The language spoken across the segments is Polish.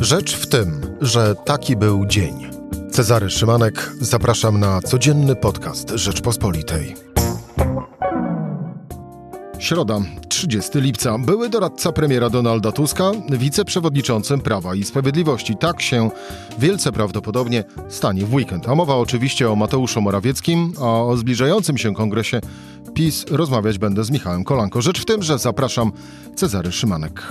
Rzecz w tym, że taki był dzień. Cezary Szymanek, zapraszam na codzienny podcast Rzeczpospolitej. Środa, 30 lipca. Były doradca premiera Donalda Tuska wiceprzewodniczącym Prawa i Sprawiedliwości. Tak się wielce prawdopodobnie stanie w weekend. A mowa oczywiście o Mateuszu Morawieckim, a o zbliżającym się kongresie PiS rozmawiać będę z Michałem Kolanko. Rzecz w tym, że zapraszam Cezary Szymanek.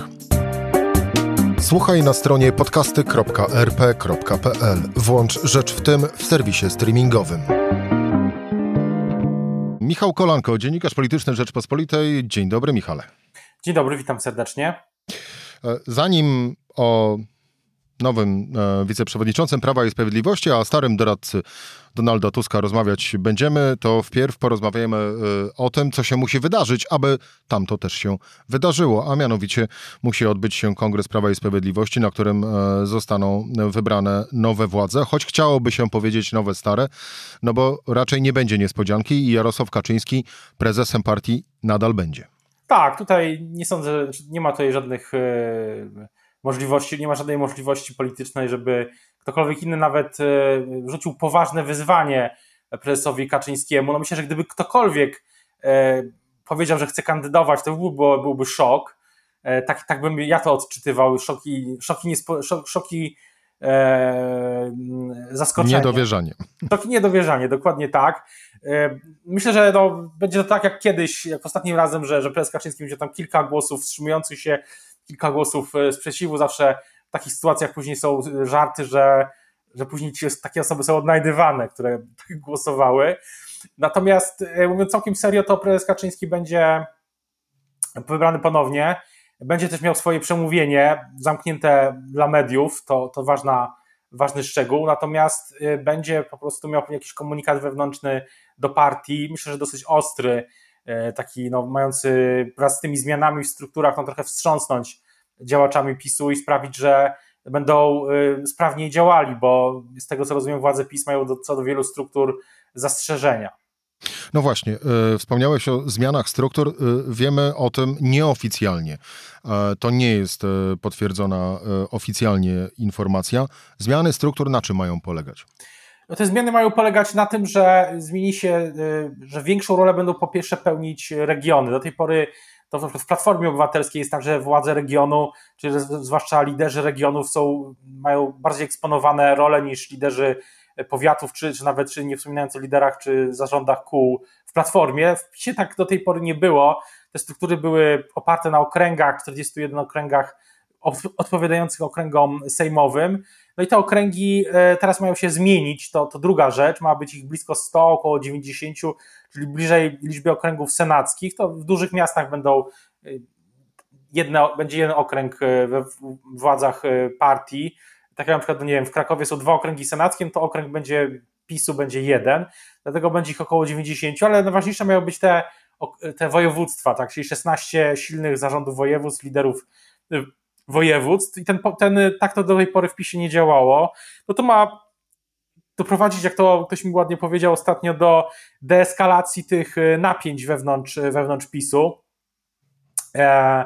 Słuchaj na stronie podcasty.rp.pl. Włącz Rzecz w tym w serwisie streamingowym. Michał Kolanko, dziennikarz polityczny Rzeczpospolitej. Dzień dobry, Michale. Dzień dobry, witam serdecznie. E, zanim o nowym e, wiceprzewodniczącym Prawa i Sprawiedliwości, a starym doradcy Donalda Tuska rozmawiać będziemy, to wpierw porozmawiajmy e, o tym, co się musi wydarzyć, aby tamto też się wydarzyło, a mianowicie musi odbyć się Kongres Prawa i Sprawiedliwości, na którym e, zostaną wybrane nowe władze, choć chciałoby się powiedzieć nowe, stare, no bo raczej nie będzie niespodzianki i Jarosław Kaczyński prezesem partii nadal będzie. Tak, tutaj nie sądzę, nie ma tutaj żadnych możliwości, nie ma żadnej możliwości politycznej, żeby ktokolwiek inny nawet e, rzucił poważne wyzwanie prezesowi Kaczyńskiemu. No myślę, że gdyby ktokolwiek e, powiedział, że chce kandydować, to byłby, byłby szok. E, tak, tak bym ja to odczytywał, szoki, szoki, niespo, szoki e, zaskoczenie. Niedowierzanie. Szoki niedowierzanie, dokładnie tak. Myślę, że no, będzie to tak jak kiedyś, jak ostatnim razem, że, że prezes Kaczyński będzie tam kilka głosów wstrzymujących się kilka głosów e, sprzeciwu, zawsze w takich sytuacjach później są żarty, że, że później takie osoby są odnajdywane, które tak głosowały. Natomiast e, mówiąc całkiem serio, to prezes Kaczyński będzie wybrany ponownie. Będzie też miał swoje przemówienie zamknięte dla mediów, to, to ważna, ważny szczegół. Natomiast e, będzie po prostu miał jakiś komunikat wewnętrzny do partii, myślę, że dosyć ostry, taki no, mający wraz z tymi zmianami w strukturach no, trochę wstrząsnąć działaczami PiSu i sprawić, że będą y, sprawniej działali, bo z tego co rozumiem, władze PiS mają do, co do wielu struktur zastrzeżenia. No właśnie, y, wspomniałeś o zmianach struktur. Y, wiemy o tym nieoficjalnie. To nie jest potwierdzona oficjalnie informacja. Zmiany struktur na czym mają polegać? No te zmiany mają polegać na tym, że zmieni się, że większą rolę będą po pierwsze pełnić regiony. Do tej pory to w Platformie Obywatelskiej jest tak, że władze regionu, czy zwłaszcza liderzy regionów są, mają bardziej eksponowane role niż liderzy powiatów, czy, czy nawet czy nie wspominając o liderach, czy zarządach kół w Platformie. W PiSie tak do tej pory nie było. Te struktury były oparte na okręgach, 41 okręgach odpowiadających okręgom sejmowym. No i te okręgi e, teraz mają się zmienić, to, to druga rzecz, ma być ich blisko 100, około 90, czyli bliżej liczby okręgów senackich, to w dużych miastach będą e, jedne, będzie jeden okręg e, we władzach partii, tak jak na przykład, no nie wiem, w Krakowie są dwa okręgi senackie, to okręg będzie PiSu będzie jeden, dlatego będzie ich około 90, ale najważniejsze mają być te, te województwa, tak, czyli 16 silnych zarządów województw, liderów województw i ten, ten, tak to do tej pory w PiSie nie działało, no to ma doprowadzić, jak to ktoś mi ładnie powiedział ostatnio, do deeskalacji tych e, napięć wewnątrz, wewnątrz PiSu. E,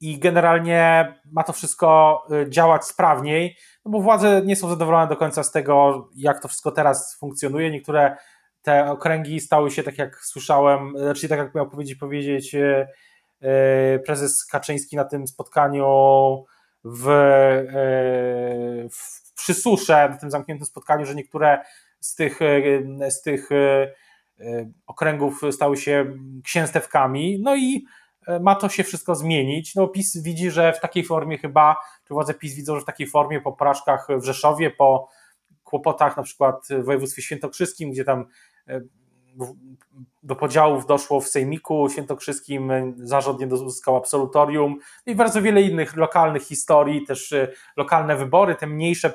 I generalnie ma to wszystko działać sprawniej, no bo władze nie są zadowolone do końca z tego, jak to wszystko teraz funkcjonuje. Niektóre te okręgi stały się, tak jak słyszałem, znaczy tak jak miał powiedzieć, powiedzieć prezes Kaczyński na tym spotkaniu w, e, w przy susze, na tym zamkniętym spotkaniu, że niektóre z tych, e, z tych okręgów stały się księstewkami, no i ma to się wszystko zmienić. No PiS widzi, że w takiej formie chyba, czy władze PiS widzą, że w takiej formie po porażkach w Rzeszowie, po kłopotach na przykład w województwie świętokrzyskim, gdzie tam do podziałów doszło w Sejmiku Świętokrzyskim, zarząd nie uzyskał absolutorium i bardzo wiele innych lokalnych historii, też y, lokalne wybory, te mniejsze,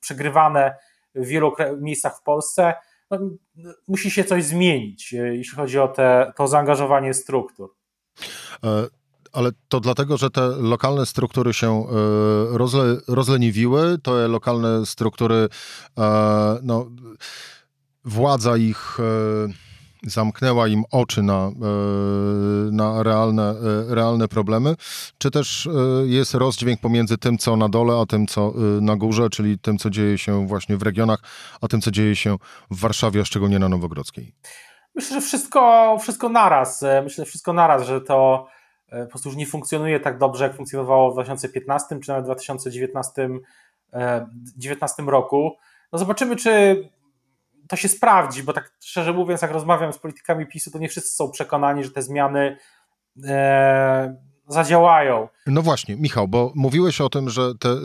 przegrywane w wielu miejscach w Polsce. No, musi się coś zmienić, y, jeśli chodzi o te, to zaangażowanie struktur. E, ale to dlatego, że te lokalne struktury się e, rozle, rozleniwiły, te lokalne struktury, e, no, władza ich zamknęła im oczy na, na realne, realne problemy, czy też jest rozdźwięk pomiędzy tym, co na dole, a tym, co na górze, czyli tym, co dzieje się właśnie w regionach, a tym, co dzieje się w Warszawie, a szczególnie na Nowogrodzkiej? Myślę, że wszystko, wszystko naraz. Myślę, że wszystko naraz, że to po prostu już nie funkcjonuje tak dobrze, jak funkcjonowało w 2015 czy nawet 2019 2019 roku. No zobaczymy, czy to się sprawdzi, bo tak szczerze mówiąc, jak rozmawiam z politykami PiSu, to nie wszyscy są przekonani, że te zmiany e, zadziałają. No właśnie, Michał, bo mówiłeś o tym, że te, y,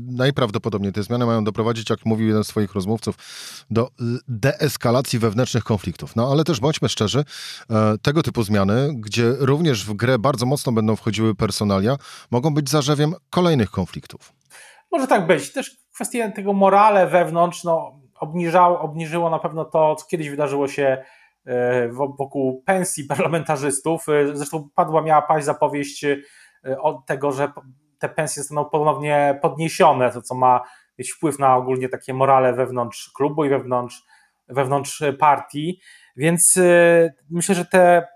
najprawdopodobniej te zmiany mają doprowadzić, jak mówił jeden z swoich rozmówców, do y, deeskalacji wewnętrznych konfliktów. No ale też bądźmy szczerzy, e, tego typu zmiany, gdzie również w grę bardzo mocno będą wchodziły personalia, mogą być zarzewiem kolejnych konfliktów. Może tak być. Też kwestia tego morale wewnątrz, no, obniżało, obniżyło na pewno to, co kiedyś wydarzyło się e, wokół pensji parlamentarzystów. E, zresztą padła, miała paść zapowiedź e, od tego, że te pensje zostaną ponownie podniesione, to co ma mieć wpływ na ogólnie takie morale wewnątrz klubu i wewnątrz, wewnątrz partii. Więc myślę, że te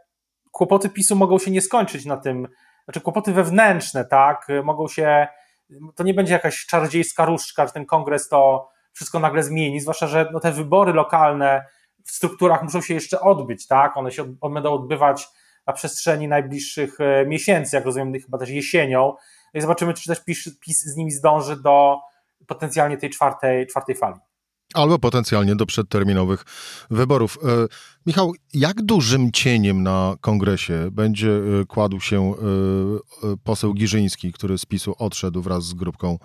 kłopoty PiSu mogą się nie skończyć na tym, znaczy kłopoty wewnętrzne, tak, mogą się to nie będzie jakaś czarodziejska różdżka, że ten kongres to wszystko nagle zmieni, zwłaszcza, że no, te wybory lokalne w strukturach muszą się jeszcze odbyć, tak? One się od, będą odbywać na przestrzeni najbliższych e, miesięcy, jak rozumiem, chyba też jesienią. No I zobaczymy, czy też PiS, PiS z nimi zdąży do potencjalnie tej czwartej, czwartej fali. Albo potencjalnie do przedterminowych wyborów. E, Michał, jak dużym cieniem na kongresie będzie e, kładł się e, poseł Giżyński, który z PiSu odszedł wraz z grupką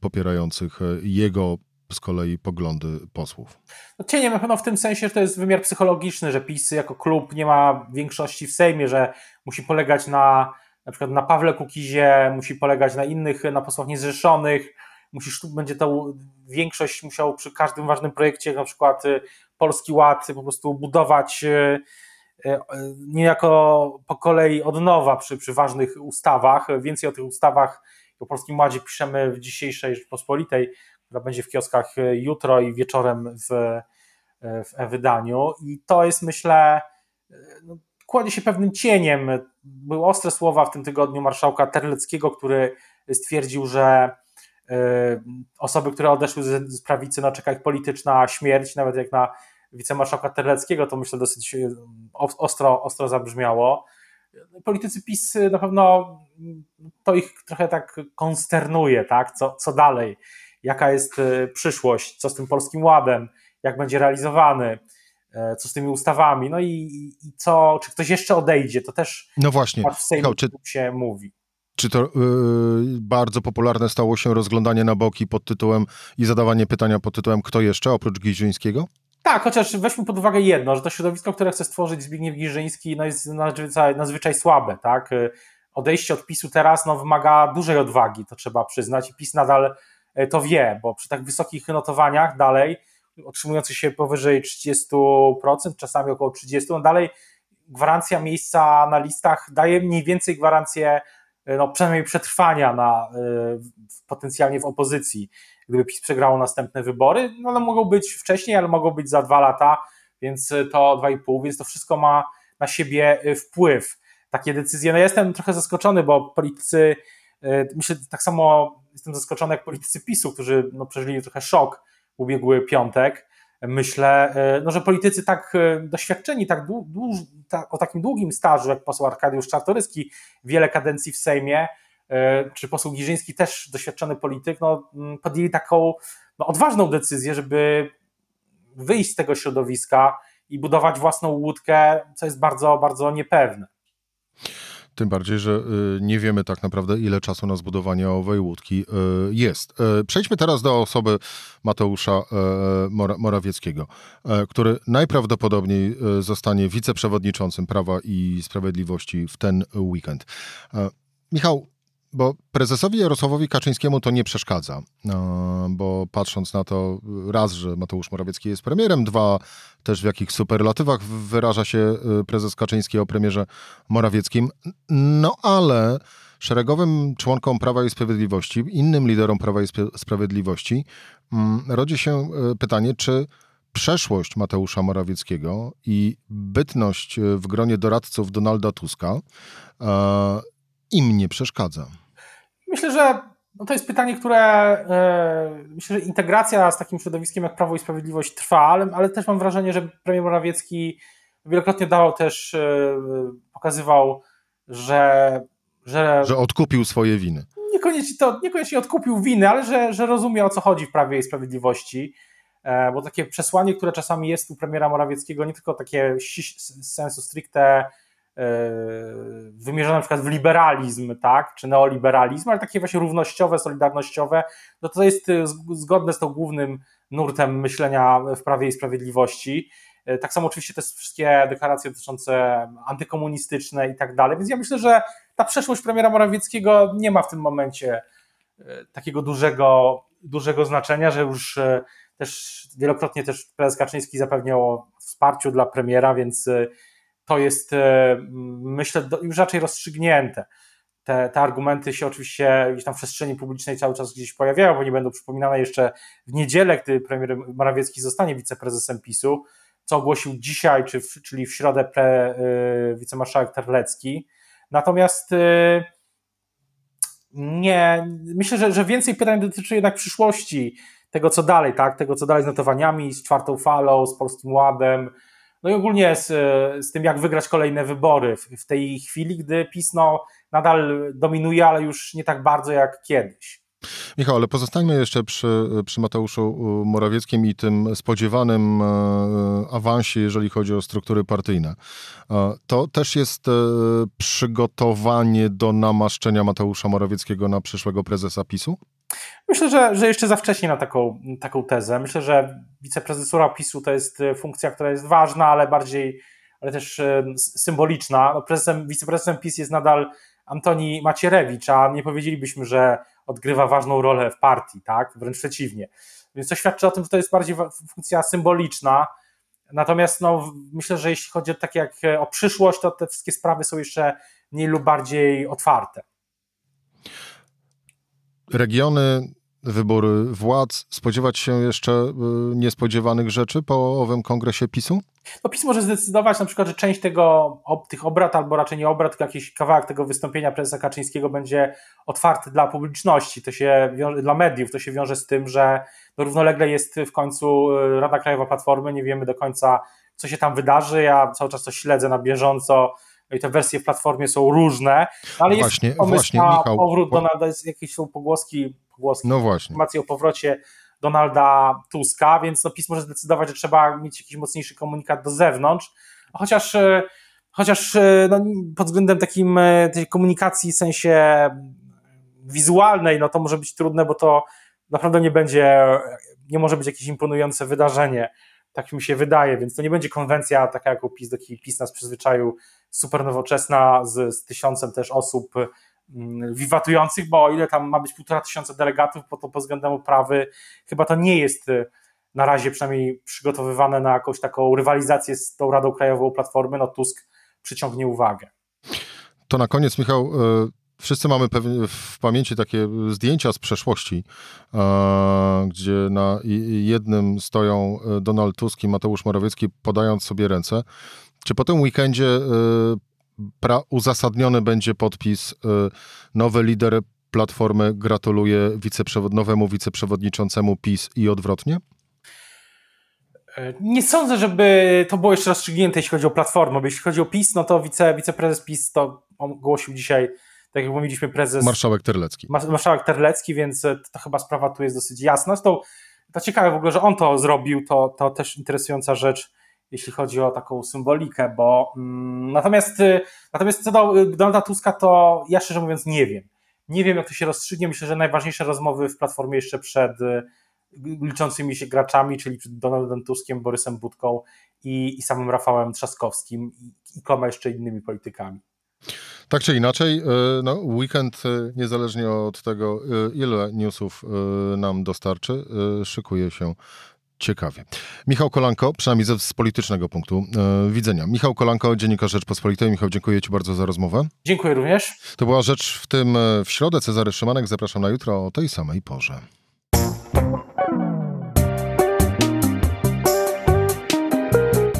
popierających jego z kolei poglądy posłów? No cieniem na pewno w tym sensie, że to jest wymiar psychologiczny, że PiS jako klub nie ma większości w Sejmie, że musi polegać na na przykład na Pawle Kukizie, musi polegać na innych, na posłach niezrzeszonych, musisz, będzie to większość musiał przy każdym ważnym projekcie, na przykład y, Polski Ład, po prostu budować y, y, niejako po kolei od nowa przy, przy ważnych ustawach. Więcej o tych ustawach o Polskim Ładzie piszemy w dzisiejszej Rzeczpospolitej, która będzie w kioskach jutro i wieczorem w, w wydaniu I to jest, myślę, no, kładzie się pewnym cieniem. Były ostre słowa w tym tygodniu marszałka Terleckiego, który stwierdził, że osoby, które odeszły z, z prawicy, no czeka ich polityczna śmierć, nawet jak na wicemarszałka Terleckiego, to myślę dosyć e, ostro, ostro zabrzmiało. Politycy PiS na pewno to ich trochę tak konsternuje, tak? Co, co dalej? Jaka jest e, przyszłość? Co z tym polskim ładem? Jak będzie realizowany? Co z tymi ustawami? No i, i co, czy ktoś jeszcze odejdzie? To też no właśnie. w Sejmie czy... się mówi. Czy to yy, bardzo popularne stało się rozglądanie na boki pod tytułem i zadawanie pytania pod tytułem kto jeszcze oprócz Giżyńskiego? Tak, chociaż weźmy pod uwagę jedno, że to środowisko, które chce stworzyć Zbigniew Giżyński no jest nadzwyczaj, nadzwyczaj słabe, tak? Odejście od PiSu teraz no, wymaga dużej odwagi, to trzeba przyznać i PiS nadal e, to wie, bo przy tak wysokich notowaniach dalej, otrzymujących się powyżej 30%, czasami około 30%, no dalej gwarancja miejsca na listach daje mniej więcej gwarancję no, przynajmniej przetrwania na, e, potencjalnie w opozycji, gdyby PiS przegrało następne wybory. No, one mogą być wcześniej, ale mogą być za dwa lata, więc to dwa i pół, więc to wszystko ma na siebie e, wpływ. Takie decyzje. No, ja jestem trochę zaskoczony, bo politycy, myślę, tak samo jestem zaskoczony jak politycy PiSu, którzy no, przeżyli trochę szok w ubiegły piątek myślę, e, no, że politycy tak e, doświadczeni, tak, o takim długim stażu, jak poseł Arkadiusz Czartoryski, wiele kadencji w Sejmie, e, czy poseł Giżyński, też doświadczony polityk, no, podjęli taką no, odważną decyzję, żeby wyjść z tego środowiska i budować własną łódkę, co jest bardzo, bardzo niepewne. Tym bardziej, że y, nie wiemy tak naprawdę, ile czasu na zbudowanie owej łódki y, jest. Y, przejdźmy teraz do osoby Mateusza Morawieckiego, który najprawdopodobniej zostanie wiceprzewodniczącym Prawa i Sprawiedliwości w ten weekend. Michał, bo prezesowi Jarosławowi Kaczyńskiemu to nie przeszkadza, no, bo patrząc na to raz, że Mateusz Morawiecki jest premierem, dwa, też w jakich superlatywach wyraża się y, prezes Kaczyński o premierze Morawieckim, no ale szeregowym członkom Prawa i Sprawiedliwości, innym liderom Prawa i Sprawiedliwości mm, rodzi się y, pytanie, czy przeszłość Mateusza Morawieckiego i bytność w gronie doradców Donalda Tuska im nie przeszkadza? Myślę, że no to jest pytanie, które e, myślę, że integracja z takim środowiskiem jak Prawo i Sprawiedliwość trwa, ale, ale też mam wrażenie, że premier Morawiecki wielokrotnie dawał też, e, pokazywał, że, że. Że odkupił swoje winy. Niekoniecznie, to, niekoniecznie odkupił winy, ale że, że rozumie o co chodzi w Prawie i Sprawiedliwości. E, bo takie przesłanie, które czasami jest u premiera Morawieckiego, nie tylko takie z sensu stricte wymierzone na przykład w liberalizm, tak, czy neoliberalizm, ale takie właśnie równościowe, solidarnościowe, no to jest e, zgodne z tą głównym nurtem myślenia w Prawie i Sprawiedliwości. E, tak samo oczywiście te wszystkie deklaracje dotyczące antykomunistyczne i tak dalej, więc ja myślę, że ta przeszłość premiera Morawieckiego nie ma w tym momencie takiego dużego, dużego znaczenia, że już też wielokrotnie też prezes Kaczyński zapewniał o wsparciu dla premiera, więc to jest e, myślę już raczej rozstrzygnięte. Te, te argumenty się oczywiście gdzieś tam w przestrzeni publicznej cały czas gdzieś pojawiają, bo nie będą przypominane jeszcze w niedzielę, gdy premier Morawiecki zostanie wiceprezesem PiSu, co ogłosił dzisiaj, czy w, czyli w środę pre, y, wicemarszałek Terlecki. Natomiast y, nie, myślę, że, że więcej pytań dotyczy jednak przyszłości, tego co dalej, tak? tego co dalej z notowaniami, z czwartą falą, z Polskim Ładem, no i ogólnie z, z tym, jak wygrać kolejne wybory w, w tej chwili, gdy PiS no, nadal dominuje, ale już nie tak bardzo jak kiedyś. Michał, ale pozostańmy jeszcze przy, przy Mateuszu Morawieckim i tym spodziewanym e, awansie, jeżeli chodzi o struktury partyjne. E, to też jest e, przygotowanie do namaszczenia Mateusza Morawieckiego na przyszłego prezesa PiSu? Myślę, że, że jeszcze za wcześnie na taką, taką tezę. Myślę, że wiceprezesura PiSu to jest e, funkcja, która jest ważna, ale bardziej, ale też e, symboliczna. No, prezesem, wiceprezesem PiS jest nadal Antoni Macierewicz, a nie powiedzielibyśmy, że odgrywa ważną rolę w partii, tak? Wręcz przeciwnie. Więc to świadczy o tym, że to jest bardziej funkcja symboliczna. Natomiast no, myślę, że jeśli chodzi o takie jak e, o przyszłość, to te wszystkie sprawy są jeszcze mniej lub bardziej otwarte regiony, wybory władz, spodziewać się jeszcze y, niespodziewanych rzeczy po owym kongresie PiSu? No PiS może zdecydować na przykład, że część tego, tych obrad, albo raczej nie obrad, tylko jakiś kawałek tego wystąpienia prezesa Kaczyńskiego będzie otwarty dla publiczności, to się wiąże, dla mediów, to się wiąże z tym, że no równolegle jest w końcu y, Rada Krajowa Platformy, nie wiemy do końca, co się tam wydarzy, ja cały czas to śledzę na bieżąco, i te wersje w platformie są różne, ale właśnie, jest pomysł właśnie, na Michał, powrót po... Donalda, jakieś są pogłoski, pogłoski no właśnie. informacje o powrocie Donalda Tuska, więc no PiS może zdecydować, że trzeba mieć jakiś mocniejszy komunikat do zewnątrz, chociaż e, chociaż e, no, pod względem takim e, tej komunikacji w sensie wizualnej, no to może być trudne, bo to naprawdę nie będzie, nie może być jakieś imponujące wydarzenie, tak mi się wydaje, więc to nie będzie konwencja taka, jaką PiS, do jakiej PiS nas przyzwyczaił super nowoczesna z, z tysiącem też osób mm, wiwatujących, bo o ile tam ma być półtora tysiąca delegatów, po to pod względem uprawy, chyba to nie jest y, na razie przynajmniej przygotowywane na jakąś taką rywalizację z tą Radą Krajową Platformy, no Tusk przyciągnie uwagę. To na koniec, Michał, y, Wszyscy mamy w pamięci takie zdjęcia z przeszłości, gdzie na jednym stoją y, Donald Tusk i Mateusz Morawiecki podając sobie ręce. Czy po tym weekendzie y, uzasadniony będzie podpis nowy lider Platformy gratuluje wiceprzewod nowemu wiceprzewodniczącemu PiS i odwrotnie? E, nie sądzę, żeby to było jeszcze rozstrzygnięte, jeśli chodzi o Platformę, jeśli chodzi o PiS, no to wice, wiceprezes PiS to ogłosił dzisiaj, tak jak mówiliśmy, prezes... Marszałek Terlecki. Marszałek Terlecki, więc to chyba sprawa tu jest dosyć jasna. Zresztą to ciekawe w ogóle, że on to zrobił, to, to też interesująca rzecz, jeśli chodzi o taką symbolikę, bo mm, natomiast, y, natomiast co do y, Donalda Tuska, to ja szczerze mówiąc nie wiem. Nie wiem, jak to się rozstrzygnie. Myślę, że najważniejsze rozmowy w platformie jeszcze przed liczącymi się graczami, czyli przed Donaldem Tuskiem, Borysem Budką i, i samym Rafałem Trzaskowskim i, i koma jeszcze innymi politykami. Tak czy inaczej, no, weekend, niezależnie od tego, ile newsów nam dostarczy, szykuje się ciekawie. Michał Kolanko, przynajmniej z politycznego punktu e, widzenia. Michał Kolanko, Dziennikarz Rzeczpospolitej. Michał, dziękuję Ci bardzo za rozmowę. Dziękuję również. To była rzecz w tym e, w środę. Cezary Szymanek. Zapraszam na jutro o tej samej porze.